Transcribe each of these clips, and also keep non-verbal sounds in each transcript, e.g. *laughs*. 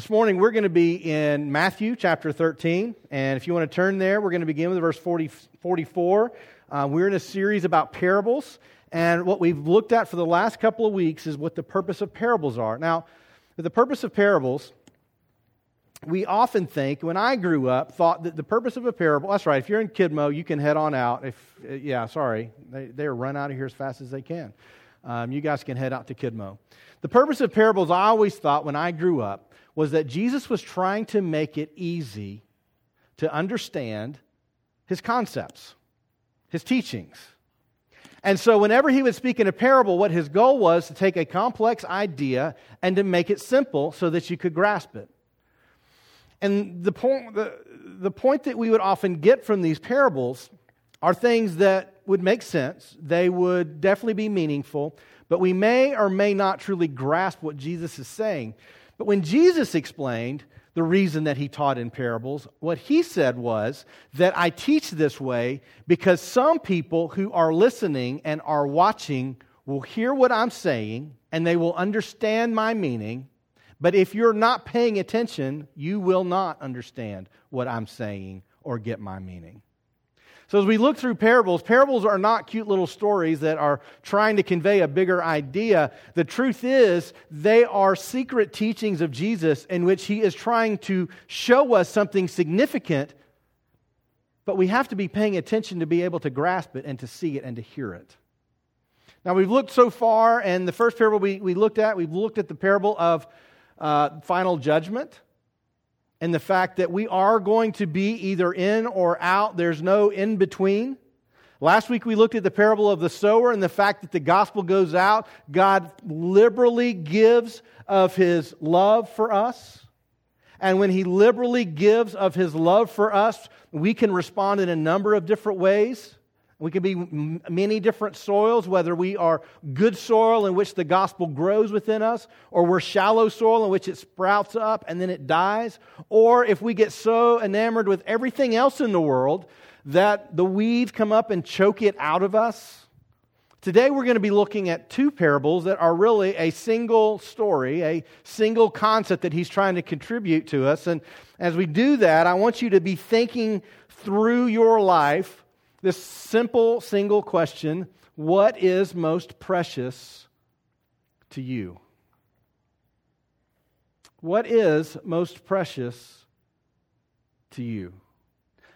This morning we're going to be in Matthew chapter 13. And if you want to turn there, we're going to begin with verse 40, 44. Uh, we're in a series about parables. And what we've looked at for the last couple of weeks is what the purpose of parables are. Now, the purpose of parables, we often think, when I grew up, thought that the purpose of a parable, that's right, if you're in Kidmo, you can head on out. If, uh, yeah, sorry, they, they're run out of here as fast as they can. Um, you guys can head out to Kidmo. The purpose of parables, I always thought when I grew up, was that Jesus was trying to make it easy to understand his concepts, his teachings. And so, whenever he would speak in a parable, what his goal was to take a complex idea and to make it simple so that you could grasp it. And the point, the, the point that we would often get from these parables are things that would make sense, they would definitely be meaningful, but we may or may not truly grasp what Jesus is saying. But when Jesus explained the reason that he taught in parables, what he said was that I teach this way because some people who are listening and are watching will hear what I'm saying and they will understand my meaning. But if you're not paying attention, you will not understand what I'm saying or get my meaning. So, as we look through parables, parables are not cute little stories that are trying to convey a bigger idea. The truth is, they are secret teachings of Jesus in which he is trying to show us something significant, but we have to be paying attention to be able to grasp it and to see it and to hear it. Now, we've looked so far, and the first parable we, we looked at, we've looked at the parable of uh, final judgment and the fact that we are going to be either in or out. There's no in between. Last week we looked at the parable of the sower and the fact that the gospel goes out. God liberally gives of his love for us. And when he liberally gives of his love for us, we can respond in a number of different ways. We can be many different soils, whether we are good soil in which the gospel grows within us, or we're shallow soil in which it sprouts up and then it dies, or if we get so enamored with everything else in the world that the weeds come up and choke it out of us. Today we're going to be looking at two parables that are really a single story, a single concept that he's trying to contribute to us. And as we do that, I want you to be thinking through your life this simple, single question What is most precious to you? What is most precious to you?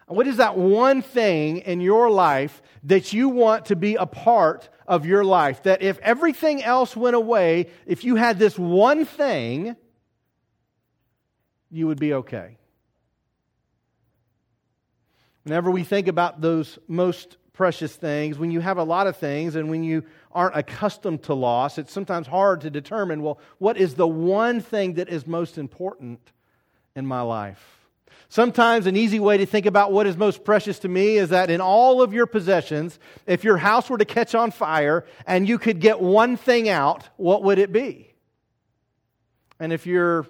What is that one thing in your life that you want to be a part of your life? That if everything else went away, if you had this one thing, you would be okay. Whenever we think about those most precious things, when you have a lot of things and when you aren't accustomed to loss, it's sometimes hard to determine well, what is the one thing that is most important in my life? Sometimes an easy way to think about what is most precious to me is that in all of your possessions, if your house were to catch on fire and you could get one thing out, what would it be? And if you're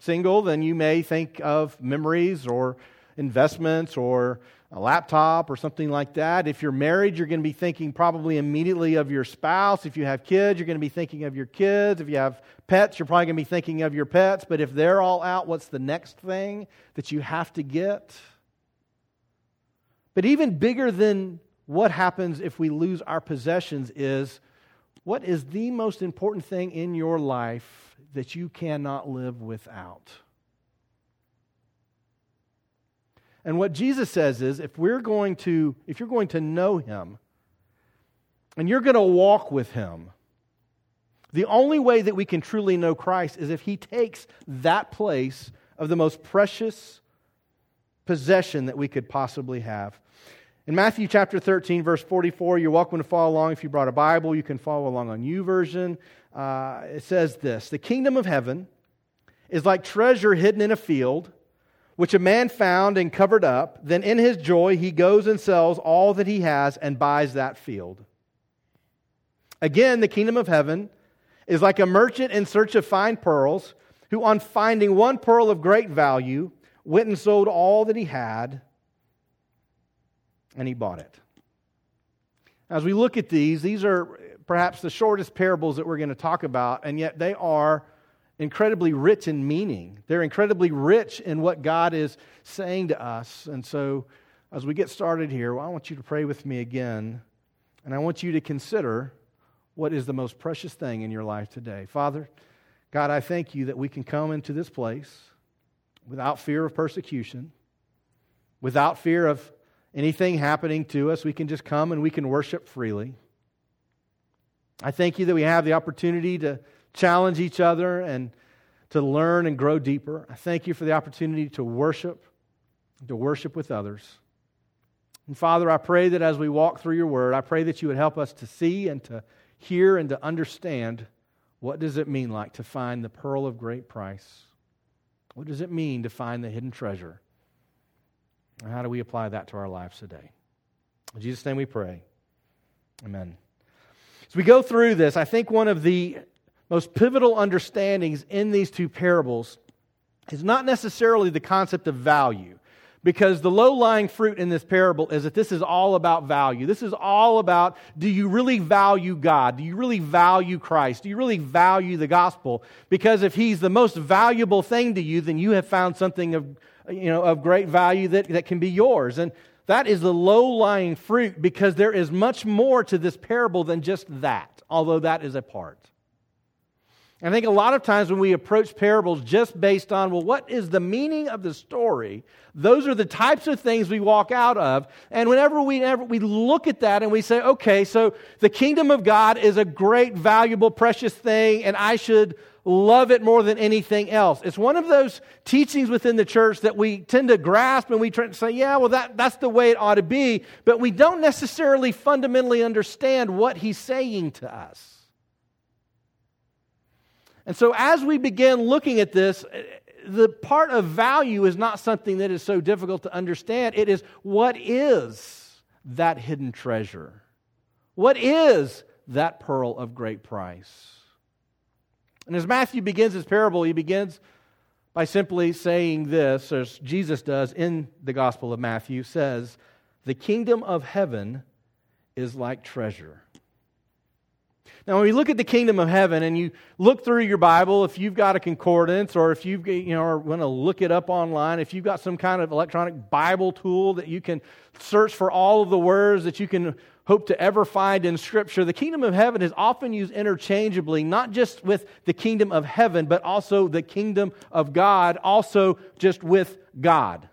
single, then you may think of memories or investments or a laptop or something like that. If you're married, you're going to be thinking probably immediately of your spouse. If you have kids, you're going to be thinking of your kids. If you have pets, you're probably going to be thinking of your pets. But if they're all out, what's the next thing that you have to get? But even bigger than what happens if we lose our possessions is what is the most important thing in your life that you cannot live without? And what Jesus says is if we're going to if you're going to know him and you're going to walk with him, the only way that we can truly know Christ is if he takes that place of the most precious possession that we could possibly have. In Matthew chapter 13, verse 44, you're welcome to follow along. If you brought a Bible, you can follow along on YouVersion. Uh, it says this The kingdom of heaven is like treasure hidden in a field which a man found and covered up, then in his joy he goes and sells all that he has and buys that field. Again, the kingdom of heaven is like a merchant in search of fine pearls, who, on finding one pearl of great value, went and sold all that he had and he bought it. As we look at these, these are perhaps the shortest parables that we're going to talk about, and yet they are incredibly rich in meaning. They're incredibly rich in what God is saying to us. And so, as we get started here, well, I want you to pray with me again, and I want you to consider what is the most precious thing in your life today. Father, God, I thank you that we can come into this place without fear of persecution, without fear of anything happening to us. We can just come and we can worship freely. I thank you that we have the opportunity to challenge each other and to learn and grow deeper. I thank you for the opportunity to worship, to worship with others. And Father, I pray that as we walk through your word, I pray that you would help us to see and to hear and to understand what does it mean like to find the pearl of great price? What does it mean to find the hidden treasure? And how do we apply that to our lives today? In Jesus' name we pray. Amen. As we go through this, I think one of the most pivotal understandings in these two parables is not necessarily the concept of value. Because the low lying fruit in this parable is that this is all about value. This is all about do you really value God? Do you really value Christ? Do you really value the gospel? Because if He's the most valuable thing to you, then you have found something of, you know, of great value that, that can be yours. And that is the low lying fruit because there is much more to this parable than just that, although that is a part. I think a lot of times when we approach parables just based on, well, what is the meaning of the story? Those are the types of things we walk out of. And whenever we, whenever we look at that and we say, okay, so the kingdom of God is a great, valuable, precious thing, and I should love it more than anything else. It's one of those teachings within the church that we tend to grasp and we try to say, yeah, well, that, that's the way it ought to be, but we don't necessarily fundamentally understand what he's saying to us. And so, as we begin looking at this, the part of value is not something that is so difficult to understand. It is what is that hidden treasure? What is that pearl of great price? And as Matthew begins his parable, he begins by simply saying this, as Jesus does in the Gospel of Matthew, says, The kingdom of heaven is like treasure now, when we look at the kingdom of heaven and you look through your Bible, if you've got a concordance or if you you know, going to look it up online, if you've got some kind of electronic Bible tool that you can search for all of the words that you can hope to ever find in Scripture, the kingdom of heaven is often used interchangeably, not just with the kingdom of heaven, but also the kingdom of God, also just with God.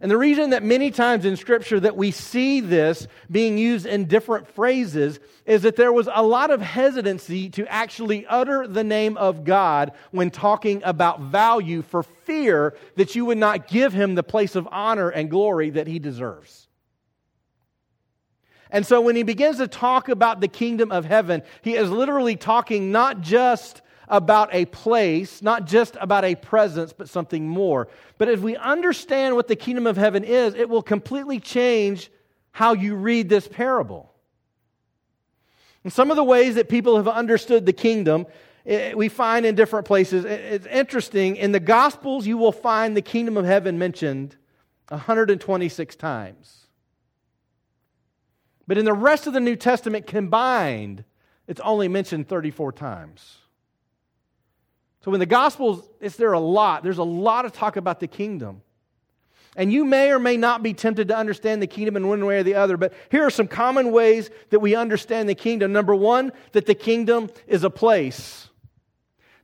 And the reason that many times in Scripture that we see this being used in different phrases is that there was a lot of hesitancy to actually utter the name of God when talking about value for fear that you would not give him the place of honor and glory that he deserves. And so when he begins to talk about the kingdom of heaven, he is literally talking not just about a place, not just about a presence, but something more. But if we understand what the kingdom of heaven is, it will completely change how you read this parable. And some of the ways that people have understood the kingdom, eh, we find in different places. It's interesting. In the Gospels, you will find the kingdom of heaven mentioned 126 times. But in the rest of the New Testament combined, it's only mentioned 34 times. So in the Gospels, it's there a lot. There's a lot of talk about the kingdom. And you may or may not be tempted to understand the kingdom in one way or the other, but here are some common ways that we understand the kingdom. Number one, that the kingdom is a place.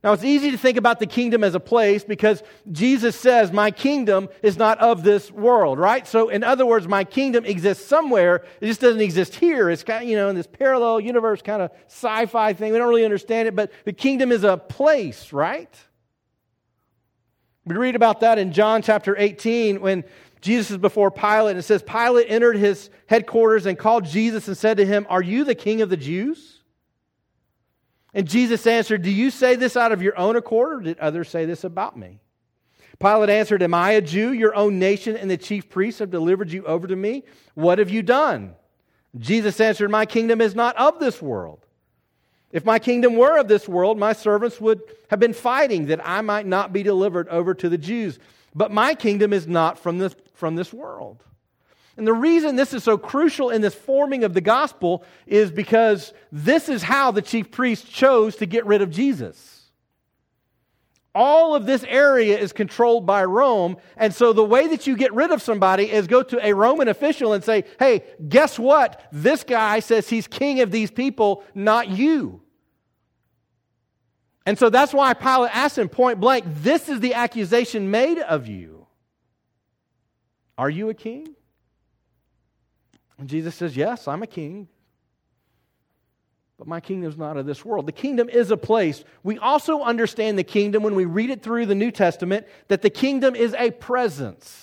Now, it's easy to think about the kingdom as a place because Jesus says, My kingdom is not of this world, right? So, in other words, my kingdom exists somewhere. It just doesn't exist here. It's kind of, you know, in this parallel universe kind of sci fi thing. We don't really understand it, but the kingdom is a place, right? We read about that in John chapter 18 when Jesus is before Pilate, and it says, Pilate entered his headquarters and called Jesus and said to him, Are you the king of the Jews? And Jesus answered, Do you say this out of your own accord, or did others say this about me? Pilate answered, Am I a Jew? Your own nation and the chief priests have delivered you over to me. What have you done? Jesus answered, My kingdom is not of this world. If my kingdom were of this world, my servants would have been fighting that I might not be delivered over to the Jews. But my kingdom is not from this, from this world. And the reason this is so crucial in this forming of the gospel is because this is how the chief priests chose to get rid of Jesus. all of this area is controlled by Rome. And so the way that you get rid of somebody is go to a Roman official and say, hey, guess what? This guy says he's king of these people, not you. And so that's why Pilate asked him point blank, this is the accusation made of you. Are you a king? And Jesus says, yes, I'm a king. But my kingdom is not of this world. The kingdom is a place. We also understand the kingdom when we read it through the New Testament that the kingdom is a presence.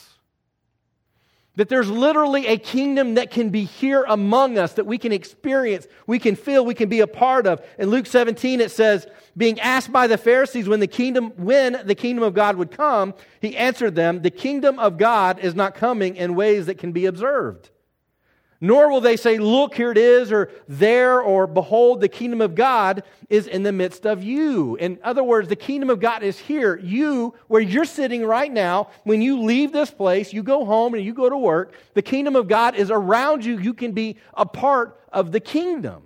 That there's literally a kingdom that can be here among us, that we can experience, we can feel, we can be a part of. In Luke 17, it says, being asked by the Pharisees when the kingdom, when the kingdom of God would come, he answered them, the kingdom of God is not coming in ways that can be observed. Nor will they say, Look, here it is, or there, or behold, the kingdom of God is in the midst of you. In other words, the kingdom of God is here. You, where you're sitting right now, when you leave this place, you go home and you go to work, the kingdom of God is around you. You can be a part of the kingdom.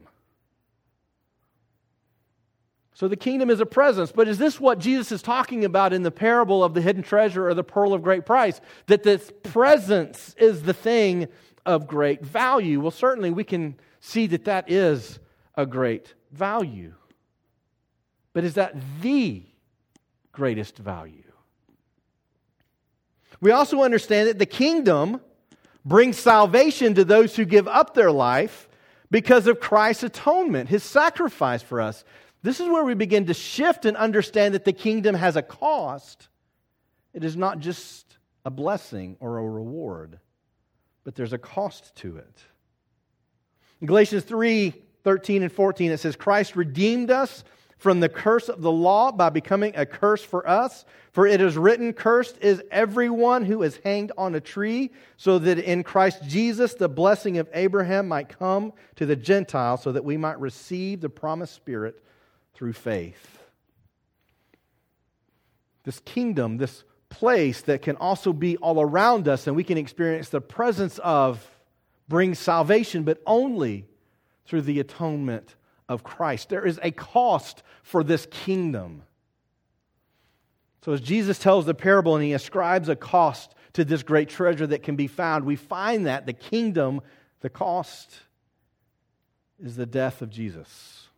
So the kingdom is a presence. But is this what Jesus is talking about in the parable of the hidden treasure or the pearl of great price? That this presence is the thing of great value. Well, certainly we can see that that is a great value. But is that the greatest value? We also understand that the kingdom brings salvation to those who give up their life because of Christ's atonement, his sacrifice for us. This is where we begin to shift and understand that the kingdom has a cost. It is not just a blessing or a reward but there's a cost to it. In Galatians 3 13 and 14, it says, Christ redeemed us from the curse of the law by becoming a curse for us. For it is written, Cursed is everyone who is hanged on a tree, so that in Christ Jesus the blessing of Abraham might come to the Gentiles, so that we might receive the promised Spirit through faith. This kingdom, this place that can also be all around us and we can experience the presence of brings salvation, but only through the atonement of Christ. There is a cost for this kingdom. So, as Jesus tells the parable and he ascribes a cost to this great treasure that can be found, we find that the kingdom, the cost, is the death of Jesus.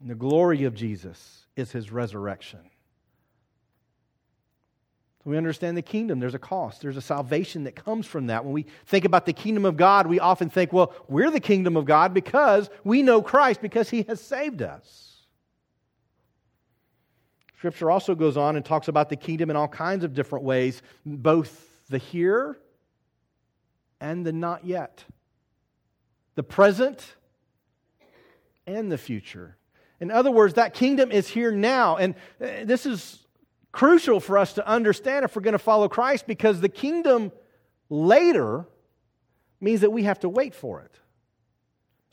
And the glory of Jesus is his resurrection. We understand the kingdom. There's a cost. There's a salvation that comes from that. When we think about the kingdom of God, we often think, well, we're the kingdom of God because we know Christ, because he has saved us. Scripture also goes on and talks about the kingdom in all kinds of different ways, both the here and the not yet, the present and the future. In other words, that kingdom is here now. And uh, this is crucial for us to understand if we're going to follow Christ because the kingdom later means that we have to wait for it.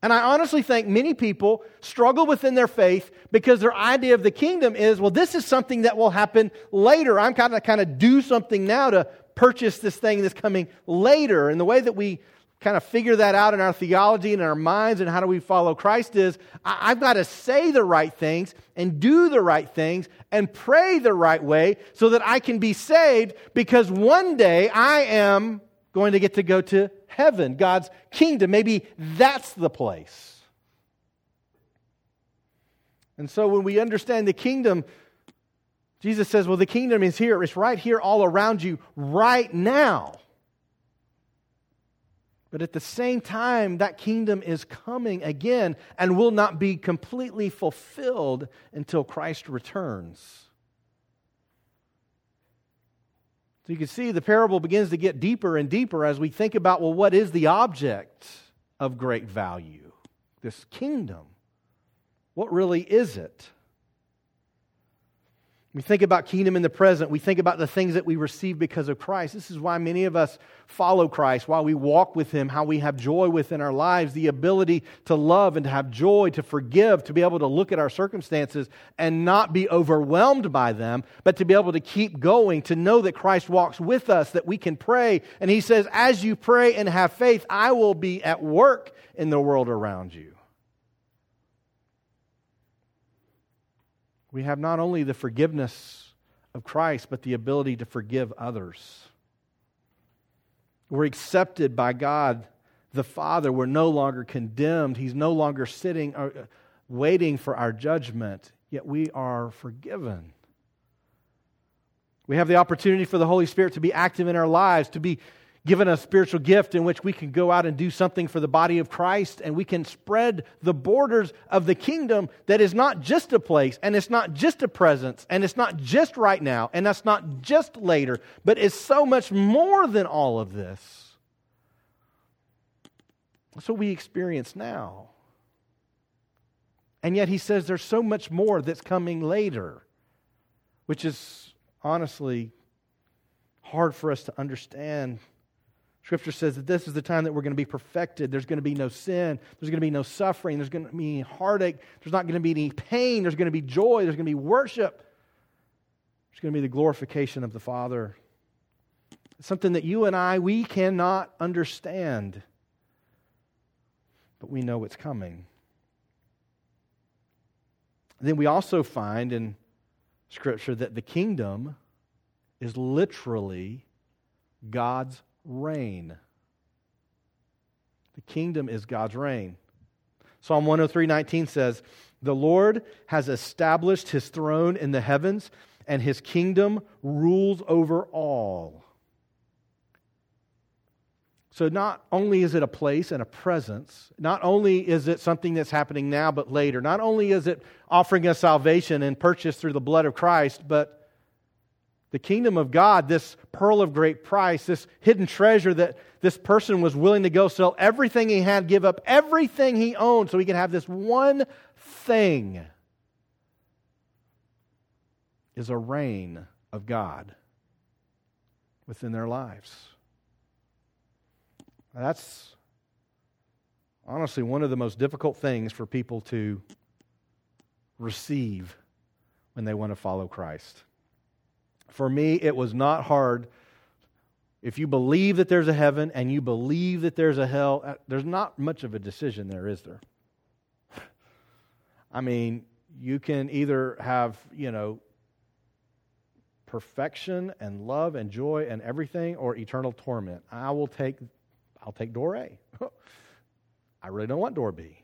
And I honestly think many people struggle within their faith because their idea of the kingdom is, well, this is something that will happen later. I'm kind of kind of do something now to purchase this thing that's coming later. And the way that we kind of figure that out in our theology and in our minds and how do we follow Christ is I've got to say the right things and do the right things and pray the right way so that I can be saved because one day I am going to get to go to heaven, God's kingdom. Maybe that's the place. And so when we understand the kingdom, Jesus says, well, the kingdom is here. It's right here all around you right now. But at the same time, that kingdom is coming again and will not be completely fulfilled until Christ returns. So you can see the parable begins to get deeper and deeper as we think about well, what is the object of great value? This kingdom. What really is it? We think about kingdom in the present. We think about the things that we receive because of Christ. This is why many of us follow Christ, why we walk with Him, how we have joy within our lives, the ability to love and to have joy, to forgive, to be able to look at our circumstances and not be overwhelmed by them, but to be able to keep going, to know that Christ walks with us, that we can pray. And He says, As you pray and have faith, I will be at work in the world around you. We have not only the forgiveness of Christ, but the ability to forgive others. We're accepted by God the Father. We're no longer condemned. He's no longer sitting uh, waiting for our judgment, yet we are forgiven. We have the opportunity for the Holy Spirit to be active in our lives, to be given a spiritual gift in which we can go out and do something for the body of Christ and we can spread the borders of the kingdom that is not just a place and it's not just a presence and it's not just right now and that's not just later, but it's so much more than all of this. That's what we experience now. And yet he says there's so much more that's coming later, which is honestly hard for us to understand Scripture says that this is the time that we're going to be perfected. There's going to be no sin. There's going to be no suffering. There's going to be heartache. There's not going to be any pain. There's going to be joy. There's going to be worship. There's going to be the glorification of the Father. It's something that you and I, we cannot understand, but we know it's coming. then we also find in Scripture that the kingdom is literally God's reign. The kingdom is God's reign. Psalm 103:19 says, "The Lord has established his throne in the heavens, and his kingdom rules over all." So, not only is it a place and a presence, not only is it something that's happening now but later, not only is it offering us salvation and purchase through the blood of Christ, but the kingdom of God, this pearl of great price, this hidden treasure that this person was willing to go sell everything he had, give up everything he owned so he could have this one thing, is a reign of God within their lives. That's honestly one of the most difficult things for people to receive when they want to follow Christ. For me, it was not hard. If you believe that there's a heaven and you believe that there's a hell, uh, there's not much of a decision there, is there? *laughs* I mean, you can either have, you know, perfection and love and joy and everything or eternal torment. I will take I'll take door A. *laughs* I really don't want door B.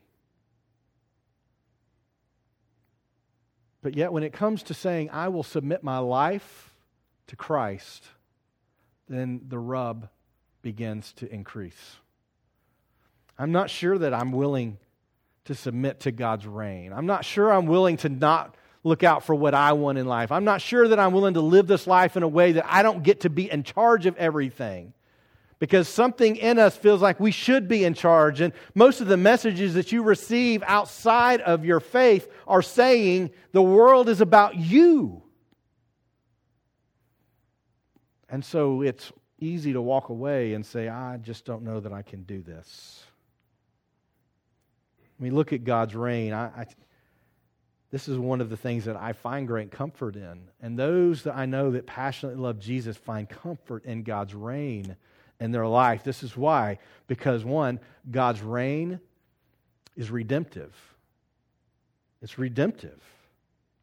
But yet when it comes to saying I will submit my life to Christ, then the rub begins to increase. I'm not sure that I'm willing to submit to God's reign. I'm not sure I'm willing to not look out for what I want in life. I'm not sure that I'm willing to live this life in a way that I don't get to be in charge of everything. Because something in us feels like we should be in charge. And most of the messages that you receive outside of your faith are saying the world is about you. And so it's easy to walk away and say, I just don't know that I can do this. When we look at God's reign, I, I, this is one of the things that I find great comfort in. And those that I know that passionately love Jesus find comfort in God's reign in their life. This is why. Because, one, God's reign is redemptive. It's redemptive.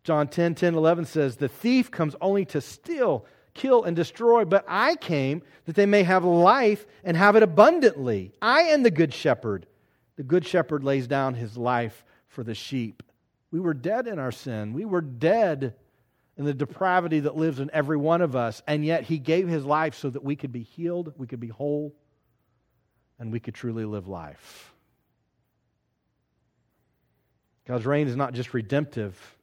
John 10 10, 11 says, The thief comes only to steal kill, and destroy, but I came that they may have life and have it abundantly. I am the good shepherd. The good shepherd lays down his life for the sheep. We were dead in our sin. We were dead in the depravity that lives in every one of us, and yet he gave his life so that we could be healed, we could be whole, and we could truly live life. God's reign is not just redemptive,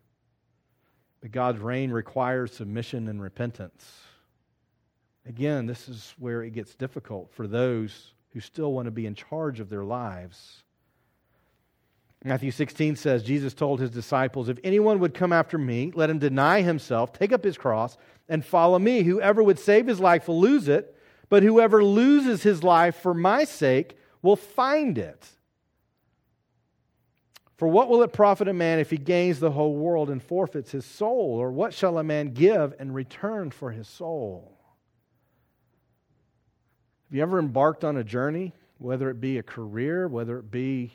but God's reign requires submission and repentance. Again, this is where it gets difficult for those who still want to be in charge of their lives. Matthew 16 says, Jesus told his disciples, If anyone would come after me, let him deny himself, take up his cross, and follow me. Whoever would save his life will lose it, but whoever loses his life for my sake will find it. For what will it profit a man if he gains the whole world and forfeits his soul? Or what shall a man give in return for his soul? Have you ever embarked on a journey, whether it be a career, whether it be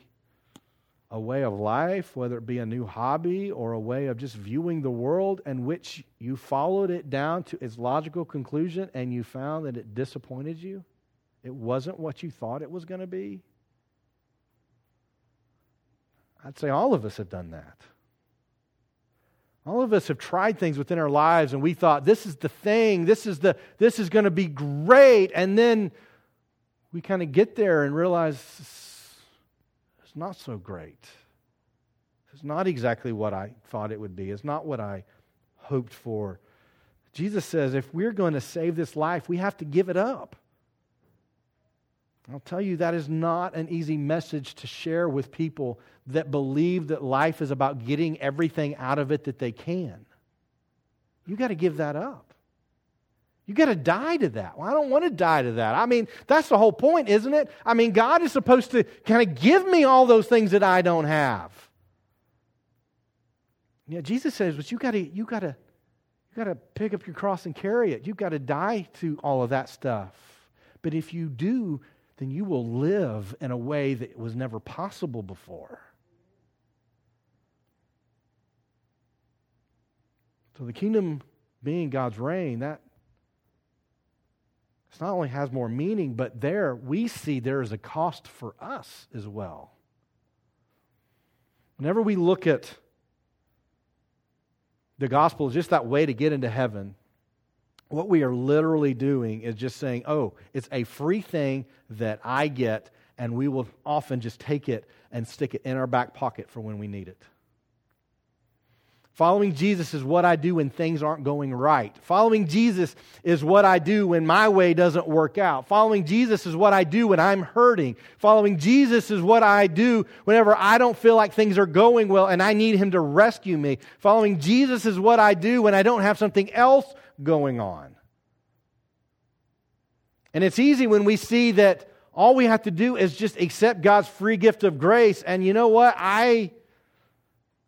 a way of life, whether it be a new hobby or a way of just viewing the world, and which you followed it down to its logical conclusion and you found that it disappointed you? It wasn't what you thought it was going to be? I'd say all of us have done that. All of us have tried things within our lives and we thought this is the thing, this is the this is going to be great and then we kind of get there and realize it's not so great. It's not exactly what I thought it would be. It's not what I hoped for. Jesus says if we're going to save this life, we have to give it up. I'll tell you, that is not an easy message to share with people that believe that life is about getting everything out of it that they can. You got to give that up. You got to die to that. Well, I don't want to die to that. I mean, that's the whole point, isn't it? I mean, God is supposed to kind of give me all those things that I don't have. Yeah, Jesus says, but you got to you got to you got to pick up your cross and carry it. You've got to die to all of that stuff. But if you do, then you will live in a way that was never possible before. So the kingdom being God's reign, that it not only has more meaning, but there we see there is a cost for us as well. Whenever we look at the gospel as just that way to get into heaven, what we are literally doing is just saying, oh, it's a free thing that I get, and we will often just take it and stick it in our back pocket for when we need it. Following Jesus is what I do when things aren't going right. Following Jesus is what I do when my way doesn't work out. Following Jesus is what I do when I'm hurting. Following Jesus is what I do whenever I don't feel like things are going well and I need Him to rescue me. Following Jesus is what I do when I don't have something else going on. And it's easy when we see that all we have to do is just accept God's free gift of grace. And you know what? I,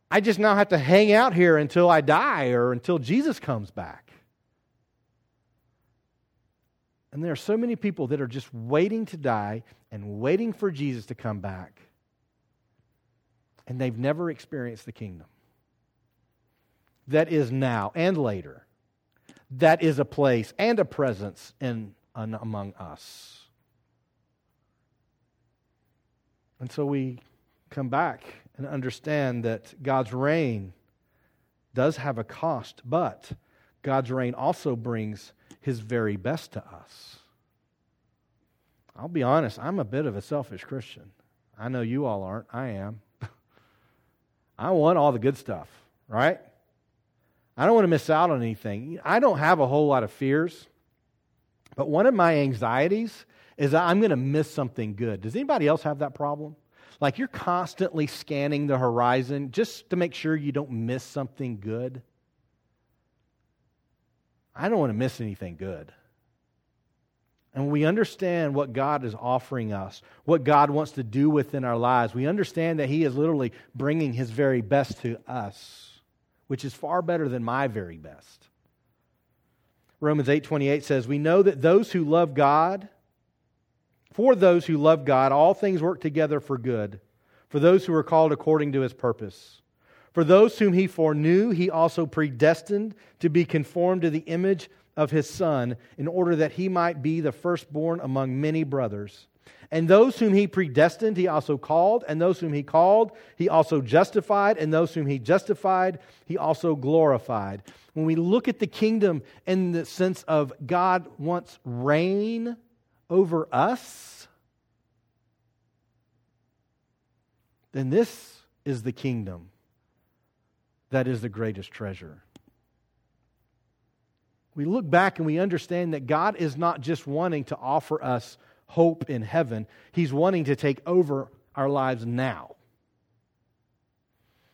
I just now have to hang out here until I die or until Jesus comes back. And there are so many people that are just waiting to die and waiting for Jesus to come back. And they've never experienced the kingdom that is now and later that is a place and a presence in, among us. And so we come back and understand that God's reign does have a cost, but God's reign also brings his very best to us. I'll be honest, I'm a bit of a selfish Christian. I know you all aren't. I am. *laughs* I want all the good stuff, right? I don't want to miss out on anything. I don't have a whole lot of fears, but one of my anxieties is that I'm going to miss something good. Does anybody else have that problem? Like you're constantly scanning the horizon just to make sure you don't miss something good. I don't want to miss anything good. And we understand what God is offering us, what God wants to do within our lives, we understand that He is literally bringing His very best to us which is far better than my very best. Romans 8:28 says, "We know that those who love God, for those who love God, all things work together for good, for those who are called according to his purpose. For those whom he foreknew, he also predestined to be conformed to the image of his son, in order that he might be the firstborn among many brothers." And those whom he predestined, he also called. And those whom he called, he also justified. And those whom he justified, he also glorified. When we look at the kingdom in the sense of God wants reign over us, then this is the kingdom that is the greatest treasure. We look back and we understand that God is not just wanting to offer us hope in heaven. He's wanting to take over our lives now.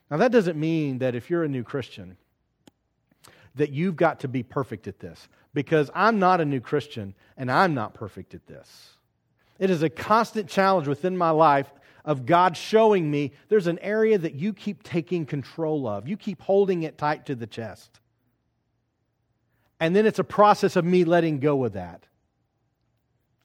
Now, that doesn't mean that if you're a new Christian, that you've got to be perfect at this, because I'm not a new Christian and I'm not perfect at this. It is a constant challenge within my life of God showing me there's an area that you keep taking control of. You keep holding it tight to the chest. And then it's a process of me letting go of that.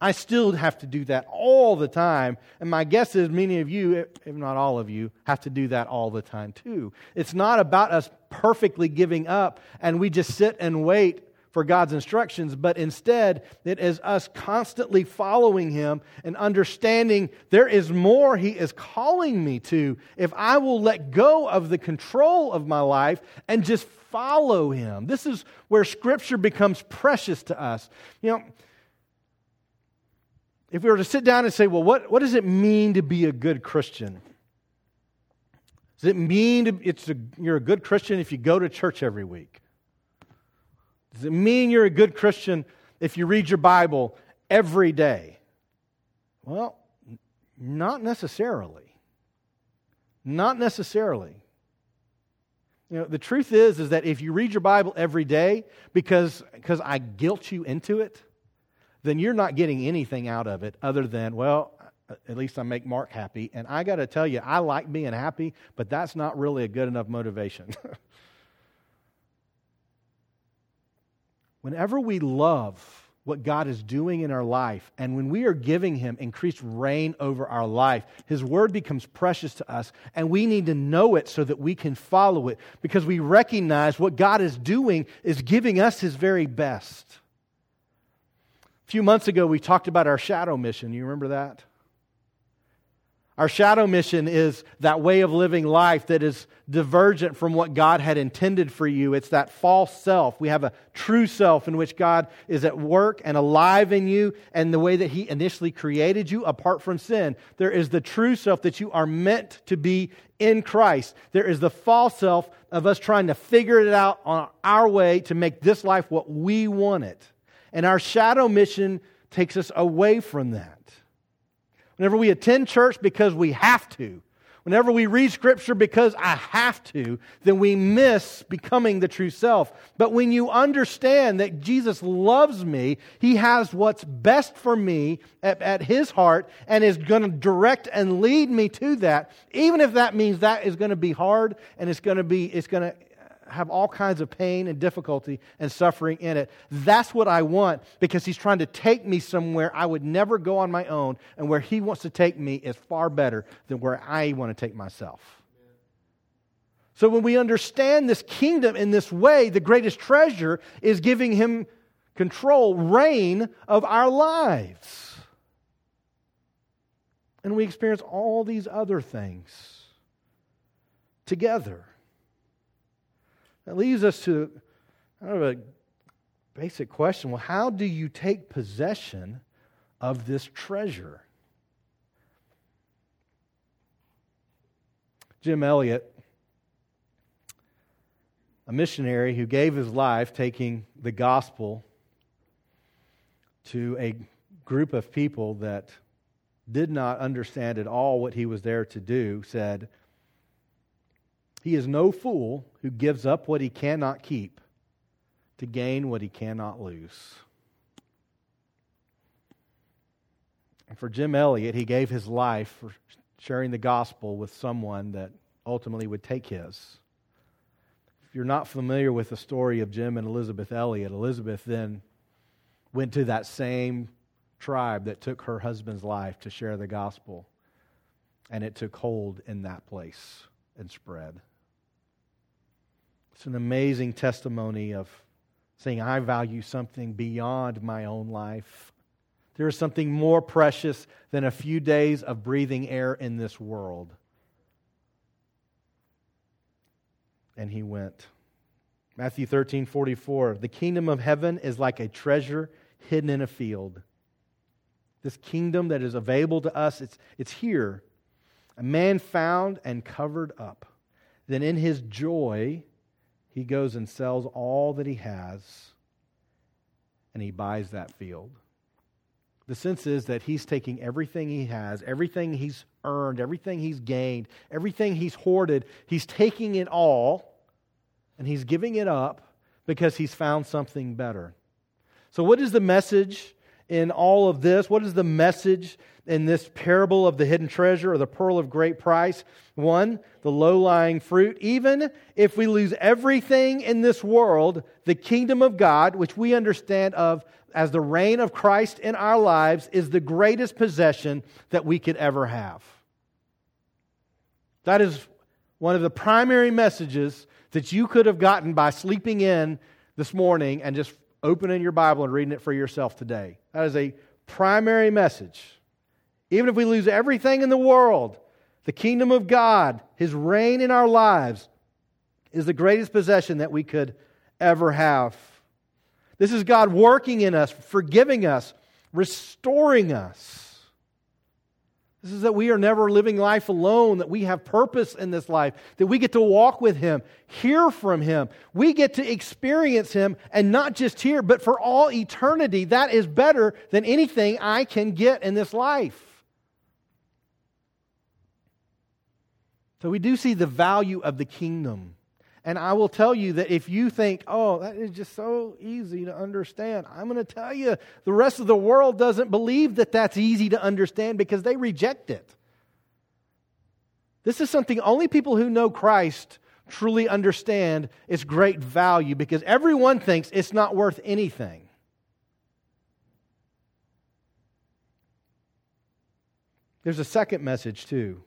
I still have to do that all the time. And my guess is many of you, if not all of you, have to do that all the time too. It's not about us perfectly giving up and we just sit and wait for God's instructions, but instead it is us constantly following Him and understanding there is more He is calling me to if I will let go of the control of my life and just follow Him. This is where Scripture becomes precious to us. You know, if we were to sit down and say, well, what, what does it mean to be a good Christian? Does it mean to, it's a, you're a good Christian if you go to church every week? Does it mean you're a good Christian if you read your Bible every day? Well, not necessarily. Not necessarily. You know, the truth is, is that if you read your Bible every day because, because I guilt you into it, then you're not getting anything out of it other than, well, at least I make Mark happy. And I got to tell you, I like being happy, but that's not really a good enough motivation. *laughs* Whenever we love what God is doing in our life, and when we are giving Him increased reign over our life, His Word becomes precious to us, and we need to know it so that we can follow it because we recognize what God is doing is giving us His very best. Few months ago, we talked about our shadow mission. You remember that? Our shadow mission is that way of living life that is divergent from what God had intended for you. It's that false self. We have a true self in which God is at work and alive in you and the way that He initially created you apart from sin. There is the true self that you are meant to be in Christ. There is the false self of us trying to figure it out on our way to make this life what we want it. And our shadow mission takes us away from that. Whenever we attend church because we have to, whenever we read scripture because I have to, then we miss becoming the true self. But when you understand that Jesus loves me, He has what's best for me at, at His heart and is going to direct and lead me to that, even if that means that is going to be hard and it's going to be, it's going to have all kinds of pain and difficulty and suffering in it. That's what I want because He's trying to take me somewhere I would never go on my own, and where He wants to take me is far better than where I want to take myself. So when we understand this kingdom in this way, the greatest treasure is giving Him control, reign of our lives. And we experience all these other things together. That leads us to kind of a basic question. Well, how do you take possession of this treasure? Jim Elliot, a missionary who gave his life taking the gospel to a group of people that did not understand at all what he was there to do, said, he is no fool who gives up what he cannot keep to gain what he cannot lose. And for Jim Elliot, he gave his life for sharing the gospel with someone that ultimately would take his. If you're not familiar with the story of Jim and Elizabeth Elliot, Elizabeth then went to that same tribe that took her husband's life to share the gospel, and it took hold in that place and spread. It's an amazing testimony of saying, I value something beyond my own life. There is something more precious than a few days of breathing air in this world. And he went. Matthew 13, 44. The kingdom of heaven is like a treasure hidden in a field. This kingdom that is available to us, it's, it's here. A man found and covered up. Then in his joy, he goes and sells all that he has and he buys that field. The sense is that he's taking everything he has, everything he's earned, everything he's gained, everything he's hoarded, he's taking it all and he's giving it up because he's found something better. So, what is the message in all of this? What is the message in this parable of the hidden treasure or the pearl of great price? One, the low lying fruit. Even if we lose everything in this world, the kingdom of God, which we understand of as the reign of Christ in our lives, is the greatest possession that we could ever have. That is one of the primary messages that you could have gotten by sleeping in this morning and just opening your Bible and reading it for yourself today. That is a primary message. Even if we lose everything in the world, the kingdom of God, His reign in our lives, is the greatest possession that we could ever have. This is God working in us, forgiving us, restoring us. This is that we are never living life alone, that we have purpose in this life, that we get to walk with Him, hear from Him. We get to experience Him, and not just here, but for all eternity. That is better than anything I can get in this life. So we do see the value of the kingdom. And I will tell you that if you think, oh, that is just so easy to understand, I'm going to tell you the rest of the world doesn't believe that that's easy to understand because they reject it. This is something only people who know Christ truly understand its great value because everyone thinks it's not worth anything. There's a second message, too.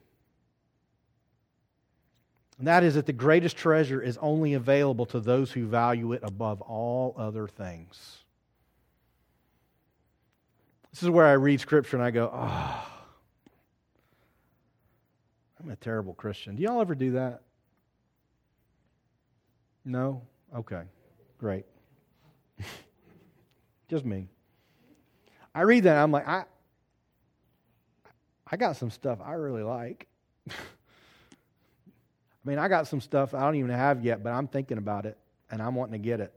And that is that the greatest treasure is only available to those who value it above all other things. This is where I read Scripture and I go, oh, I'm a terrible Christian. Do y'all ever do that? No? Okay, great. *laughs* Just me. I read that, I'm like, I, I got some stuff I really like. *laughs* I mean, I got some stuff I don't even have yet, but I'm thinking about it and I'm wanting to get it.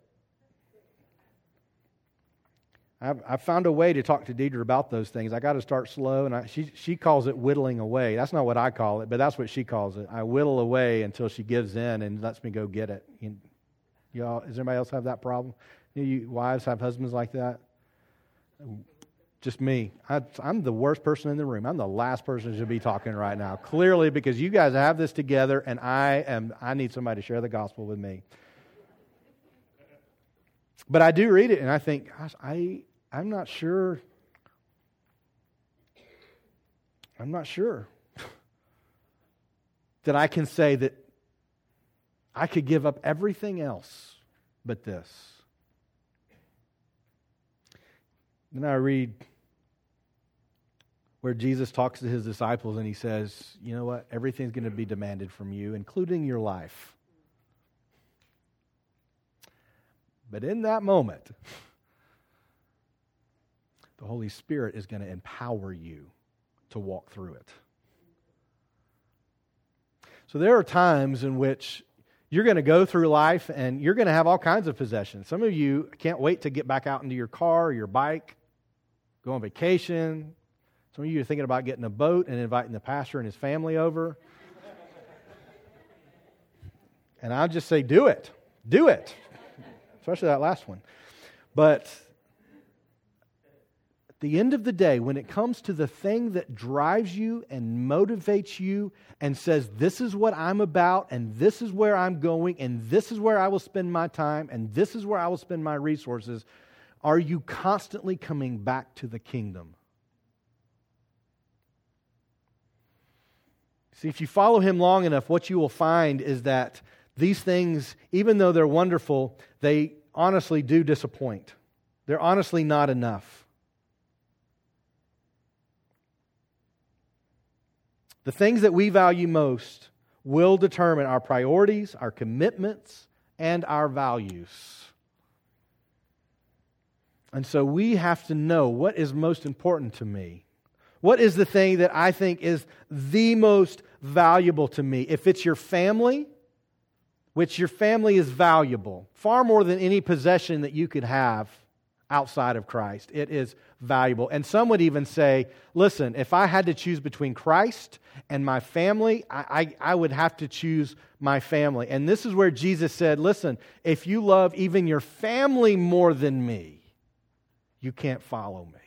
I've, I've found a way to talk to Deidre about those things. I got to start slow, and I, she, she calls it whittling away. That's not what I call it, but that's what she calls it. I whittle away until she gives in and lets me go get it. You, y'all, does anybody else have that problem? You, you wives have husbands like that? Just me. I, am the worst person in the room. I'm the last person to be talking right now. Clearly, because you guys have this together, and I am. I need somebody to share the gospel with me. But I do read it, and I think, gosh, I I'm not sure. I'm not sure *laughs* that I can say that I could give up everything else but this. Then I read where Jesus talks to his disciples and he says, You know what? Everything's going to be demanded from you, including your life. But in that moment, the Holy Spirit is going to empower you to walk through it. So there are times in which you're going to go through life and you're going to have all kinds of possessions. Some of you can't wait to get back out into your car or your bike, go on vacation, some of you are thinking about getting a boat and inviting the pastor and his family over. and I'll just say, do it. Do it. Especially that last one. But at the end of the day, when it comes to the thing that drives you and motivates you and says, This is what I'm about, and this is where I'm going, and this is where I will spend my time, and this is where I will spend my resources, are you constantly coming back to the kingdom? See, if you follow him long enough, what you will find is that these things, even though they're wonderful, they honestly do disappoint. They're honestly not enough. The things that we value most will determine our priorities, our commitments, and our values. And so we have to know what is most important to me. What is the thing that I think is the most valuable to me? If it's your family, which your family is valuable, far more than any possession that you could have outside of Christ, it is valuable. And some would even say, listen, if I had to choose between Christ and my family, I, I, I would have to choose my family. And this is where Jesus said, listen, if you love even your family more than me, you can't follow me.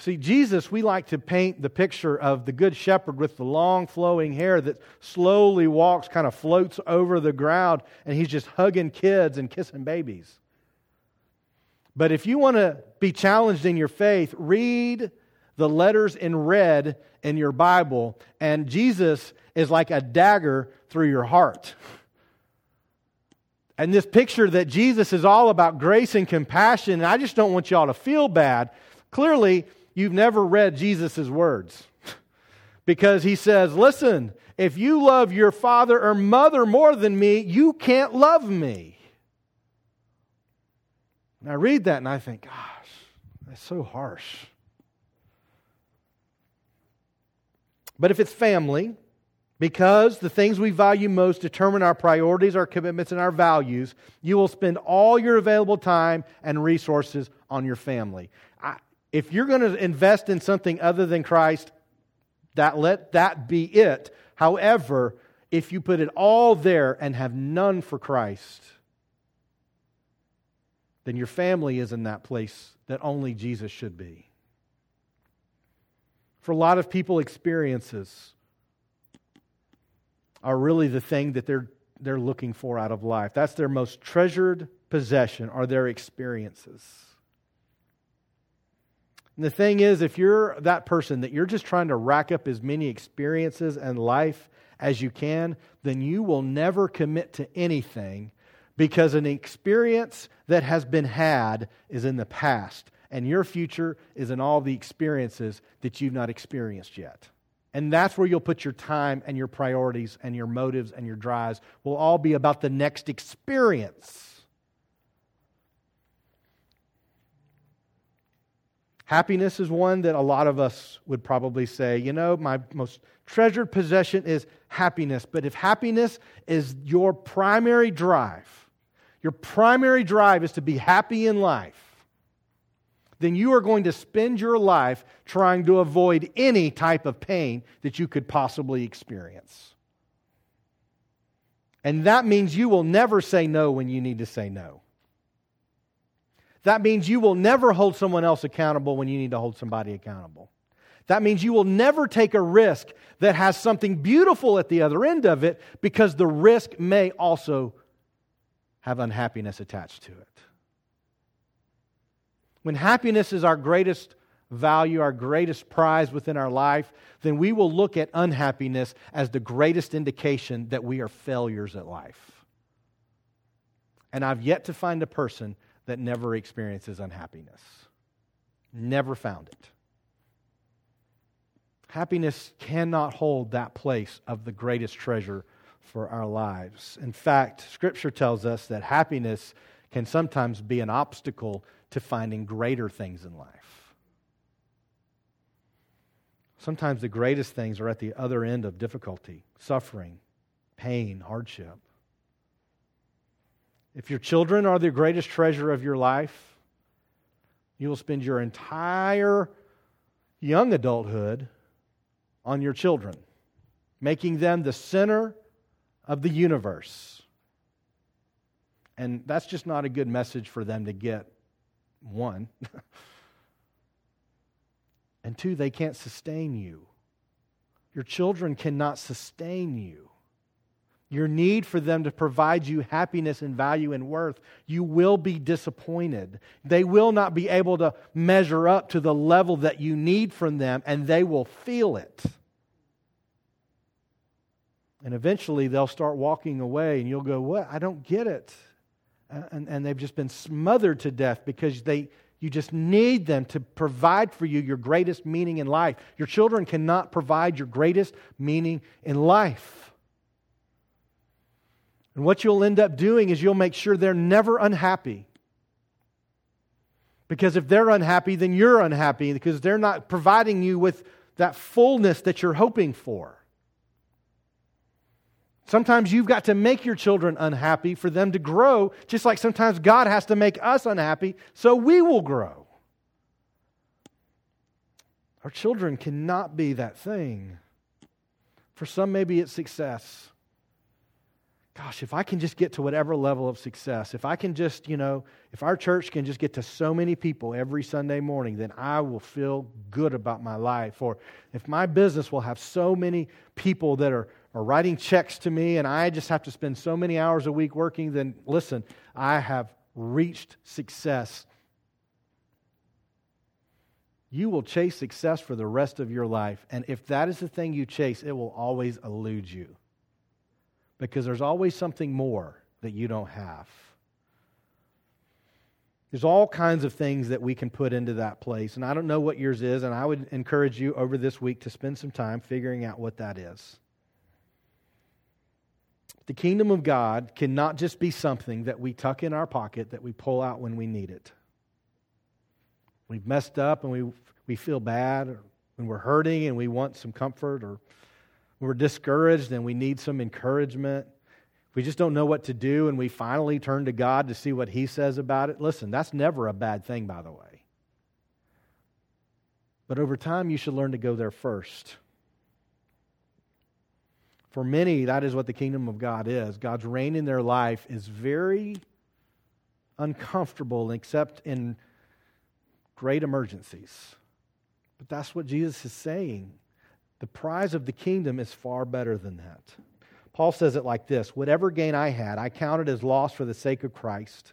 See, Jesus, we like to paint the picture of the Good Shepherd with the long flowing hair that slowly walks, kind of floats over the ground, and he's just hugging kids and kissing babies. But if you want to be challenged in your faith, read the letters in red in your Bible, and Jesus is like a dagger through your heart. *laughs* And this picture that Jesus is all about grace and compassion, and I just don't want y'all to feel bad. Clearly, you've never read Jesus' words. *laughs* because he says, Listen, if you love your father or mother more than me, you can't love me. And I read that and I think, gosh, that's so harsh. But if it's family, because the things we value most determine our priorities, our commitments, and our values, you will spend all your available time and resources on your family. I, if you're going to invest in something other than Christ, that let that be it. However, if you put it all there and have none for Christ, then your family is in that place that only Jesus should be. For a lot of people, experiences are really the thing that they're, they're looking for out of life. That's their most treasured possession, are their experiences. And the thing is, if you're that person that you're just trying to rack up as many experiences and life as you can, then you will never commit to anything because an experience that has been had is in the past, and your future is in all the experiences that you've not experienced yet. And that's where you'll put your time and your priorities and your motives and your drives will all be about the next experience. Happiness is one that a lot of us would probably say, you know, my most treasured possession is happiness. But if happiness is your primary drive, your primary drive is to be happy in life, then you are going to spend your life trying to avoid any type of pain that you could possibly experience. And that means you will never say no when you need to say no. That means you will never hold someone else accountable when you need to hold somebody accountable. That means you will never take a risk that has something beautiful at the other end of it because the risk may also have unhappiness attached to it. When happiness is our greatest value, our greatest prize within our life, then we will look at unhappiness as the greatest indication that we are failures at life. And I've yet to find a person that never experiences unhappiness. Never found it. Happiness cannot hold that place of the greatest treasure for our lives. In fact, Scripture tells us that happiness can sometimes be an obstacle to finding greater things in life. Sometimes the greatest things are at the other end of difficulty, suffering, pain, hardship. If your children are the greatest treasure of your life, you will spend your entire young adulthood on your children, making them the center of the universe. And that's just not a good message for them to get, one. *laughs* and two, they can't sustain you. Your children cannot sustain you your need for them to provide you happiness and value and worth, you will be disappointed. They will not be able to measure up to the level that you need from them, and they will feel it. And eventually they'll start walking away, and you'll go, What? I don't get it. And, and they've just been smothered to death because they, you just need them to provide for you your greatest meaning in life. Your children cannot provide your greatest meaning in life. And what you'll end up doing is you'll make sure they're never unhappy. Because if they're unhappy, then you're unhappy because they're not providing you with that fullness that you're hoping for. Sometimes you've got to make your children unhappy for them to grow, just like sometimes God has to make us unhappy so we will grow. Our children cannot be that thing. For some, maybe it's success. gosh, if I can just get to whatever level of success, if I can just, you know, if our church can just get to so many people every Sunday morning, then I will feel good about my life. Or if my business will have so many people that are, are writing checks to me and I just have to spend so many hours a week working, then listen, I have reached success. You will chase success for the rest of your life. And if that is the thing you chase, it will always elude you because there's always something more that you don't have. There's all kinds of things that we can put into that place. And I don't know what yours is, and I would encourage you over this week to spend some time figuring out what that is. The kingdom of God cannot just be something that we tuck in our pocket that we pull out when we need it. We've messed up and we, we feel bad, or when we're hurting and we want some comfort, or we're discouraged and we need some encouragement, we just don't know what to do and we finally turn to God to see what He says about it, listen, that's never a bad thing, by the way. But over time, you should learn to go there first. For many, that is what the kingdom of God is. God's reign in their life is very uncomfortable, except in great emergencies. But that's what Jesus is saying. The prize of the kingdom is far better than that. Paul says it like this Whatever gain I had, I counted as loss for the sake of Christ.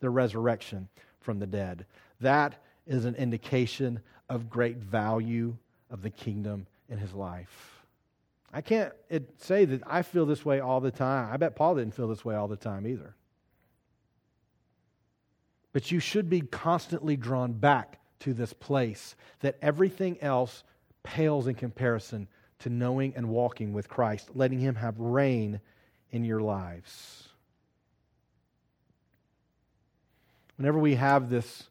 the resurrection from the dead. That is an indication of great value of the kingdom in his life. I can't say that I feel this way all the time. I bet Paul didn't feel this way all the time either. But you should be constantly drawn back to this place that everything else pales in comparison to knowing and walking with Christ, letting Him have reign in your lives. Whenever we have this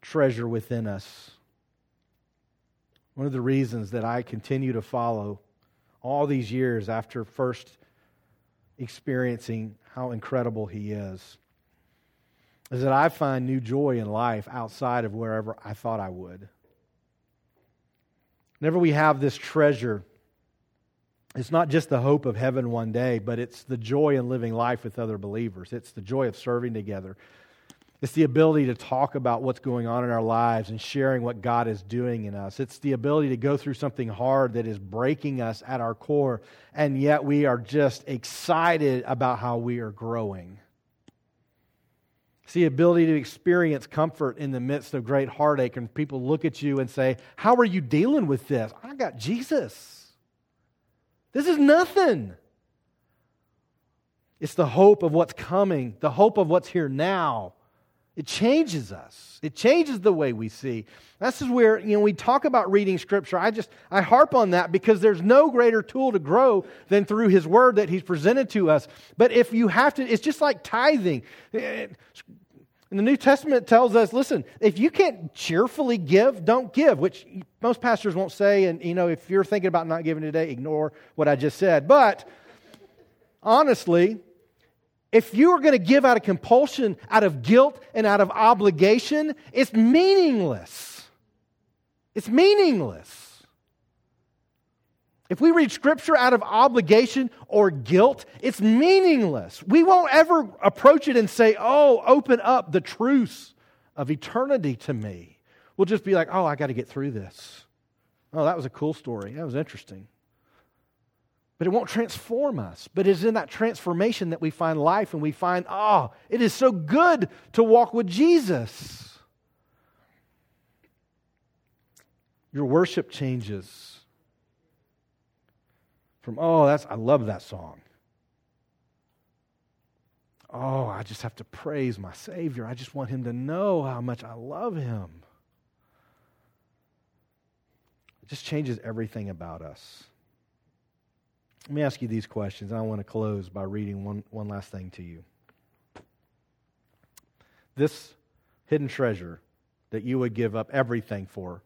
treasure within us, one of the reasons that I continue to follow all these years after first experiencing how incredible He is is that I find new joy in life outside of wherever I thought I would. Whenever we have this treasure, it's not just the hope of heaven one day, but it's the joy in living life with other believers. It's the joy of serving together. It's the ability to talk about what's going on in our lives and sharing what God is doing in us. It's the ability to go through something hard that is breaking us at our core, and yet we are just excited about how we are growing. It's the ability to experience comfort in the midst of great heartache, and people look at you and say, How are you dealing with this? I got Jesus. This is nothing. It's the hope of what's coming, the hope of what's here now. It changes us. It changes the way we see. This is where, you know, we talk about reading scripture. I just, I harp on that because there's no greater tool to grow than through his word that he's presented to us. But if you have to, it's just like tithing. Eh, eh, and the New Testament tells us, listen, if you can't cheerfully give, don't give, which most pastors won't say. And, you know, if you're thinking about not giving today, ignore what I just said. But honestly, if you are going to give out of compulsion, out of guilt, and out of obligation, it's meaningless. It's meaningless. If we read scripture out of obligation or guilt, it's meaningless. We won't ever approach it and say, Oh, open up the truths of eternity to me. We'll just be like, Oh, I got to get through this. Oh, that was a cool story. That was interesting. But it won't transform us. But it's in that transformation that we find life and we find, oh, it is so good to walk with Jesus. Your worship changes from, oh, that's, I love that song. Oh, I just have to praise my Savior. I just want him to know how much I love him. It just changes everything about us. Let me ask you these questions. I want to close by reading one, one last thing to you. This hidden treasure that you would give up everything for,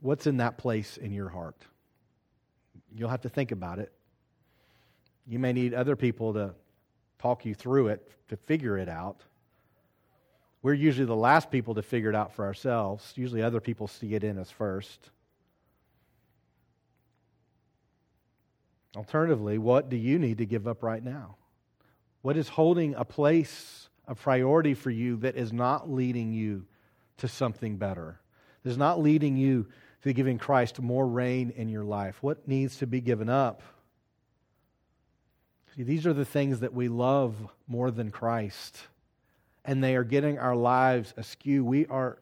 what's in that place in your heart? You'll have to think about it. You may need other people to talk you through it to figure it out. We're usually the last people to figure it out for ourselves. Usually, other people see it in us first. Alternatively, what do you need to give up right now? What is holding a place, a priority for you that is not leading you to something better? That is not leading you to giving Christ more reign in your life? What needs to be given up? See, these are the things that we love more than Christ, and they are getting our lives askew. We are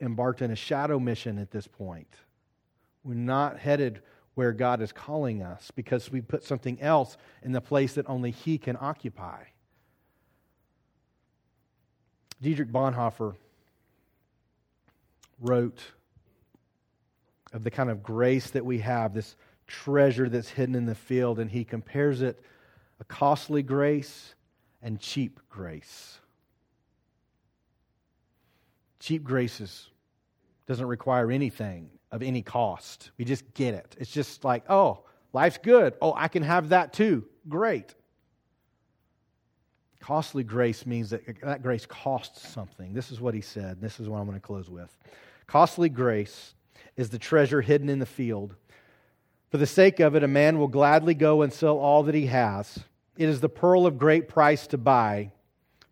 embarked in a shadow mission at this point. We're not headed where God is calling us because we put something else in the place that only He can occupy. Dietrich Bonhoeffer wrote of the kind of grace that we have, this treasure that's hidden in the field, and he compares it a costly grace and cheap grace. Cheap graces doesn't require anything of any cost. We just get it. It's just like, oh, life's good. Oh, I can have that too. Great. Costly grace means that that grace costs something. This is what he said. This is what I'm going to close with. Costly grace is the treasure hidden in the field. For the sake of it, a man will gladly go and sell all that he has. It is the pearl of great price to buy,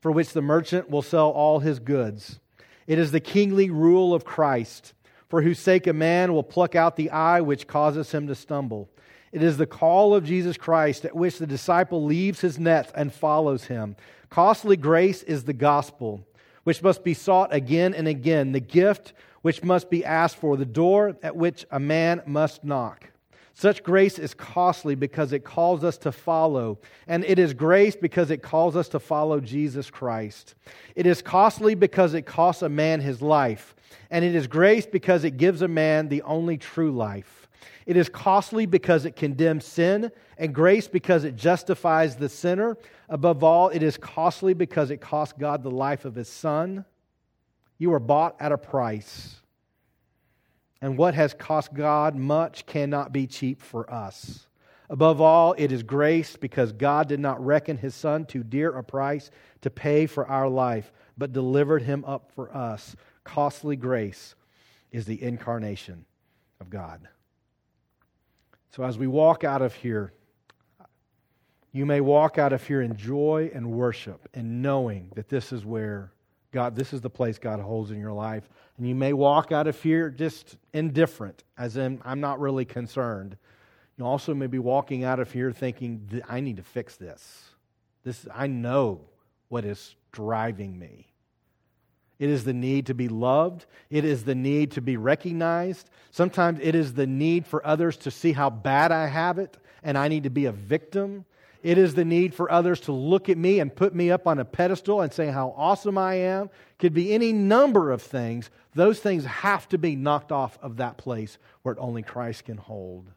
for which the merchant will sell all his goods. It is the kingly rule of Christ, for whose sake a man will pluck out the eye which causes him to stumble. It is the call of Jesus Christ at which the disciple leaves his nets and follows him. Costly grace is the gospel, which must be sought again and again, the gift which must be asked for, the door at which a man must knock. Such grace is costly because it calls us to follow, and it is grace because it calls us to follow Jesus Christ. It is costly because it costs a man his life, and it is grace because it gives a man the only true life. It is costly because it condemns sin, and grace because it justifies the sinner. Above all, it is costly because it cost God the life of his son. You are bought at a price. And what has cost God much cannot be cheap for us. Above all, it is grace because God did not reckon his son too dear a price to pay for our life, but delivered him up for us. Costly grace is the incarnation of God. So as we walk out of here, you may walk out of here in joy and worship and knowing that this is where God, this is the place God holds in your life. And you may walk out of here just indifferent, as in, I'm not really concerned. You also may be walking out of here thinking, I need to fix this. this I know what is driving me. It is the need to be loved. It is the need to be recognized. Sometimes it is the need for others to see how bad I have it and I need to be a victim. It is the need for others to look at me and put me up on a pedestal and say how awesome I am. Could be any number of things. Those things have to be knocked off of that place where only Christ can hold.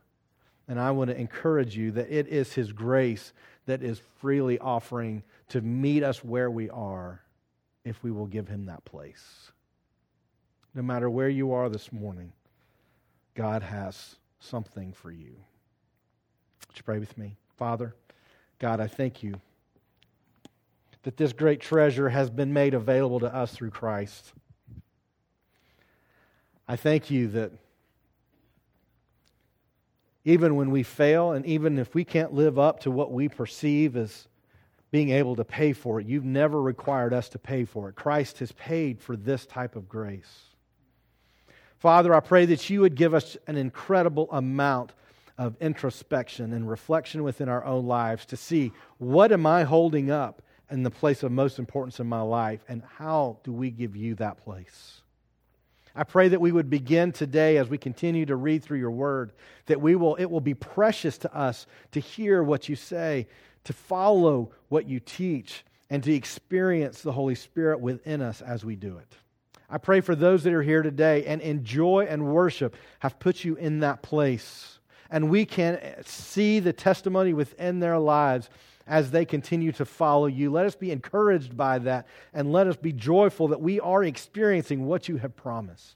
And I want to encourage you that it is His grace that is freely offering to meet us where we are if we will give Him that place. No matter where you are this morning, God has something for you. Would you pray with me? Father, God, I thank you that this great treasure has been made available to us through Christ. I thank you that even when we fail, and even if we can't live up to what we perceive as being able to pay for it, you've never required us to pay for it. Christ has paid for this type of grace. Father, I pray that you would give us an incredible amount of introspection and reflection within our own lives to see what am I holding up in the place of most importance in my life and how do we give you that place? I pray that we would begin today as we continue to read through your word that we will it will be precious to us to hear what you say, to follow what you teach and to experience the Holy Spirit within us as we do it. I pray for those that are here today and enjoy and worship have put you in that place and we can see the testimony within their lives as they continue to follow you. Let us be encouraged by that, and let us be joyful that we are experiencing what you have promised.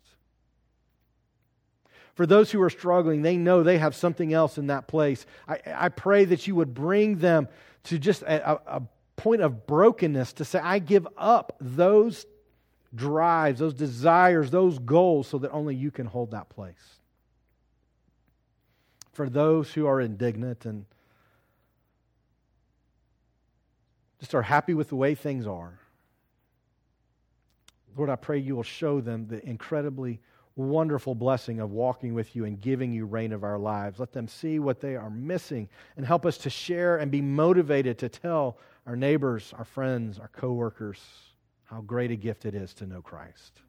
For those who are struggling, they know they have something else in that place. I, I pray that you would bring them to just a, a point of brokenness to say, I give up those drives, those desires, those goals, so that only you can hold that place. For those who are indignant and just are happy with the way things are, Lord, I pray you will show them the incredibly wonderful blessing of walking with you and giving you reign of our lives. Let them see what they are missing and help us to share and be motivated to tell our neighbors, our friends, our coworkers how great a gift it is to know Christ.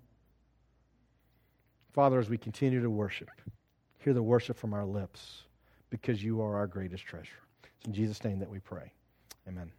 Father, as we continue to worship, hear the worship from our lips because you are our greatest treasure. It's in Jesus' name that we pray. Amen.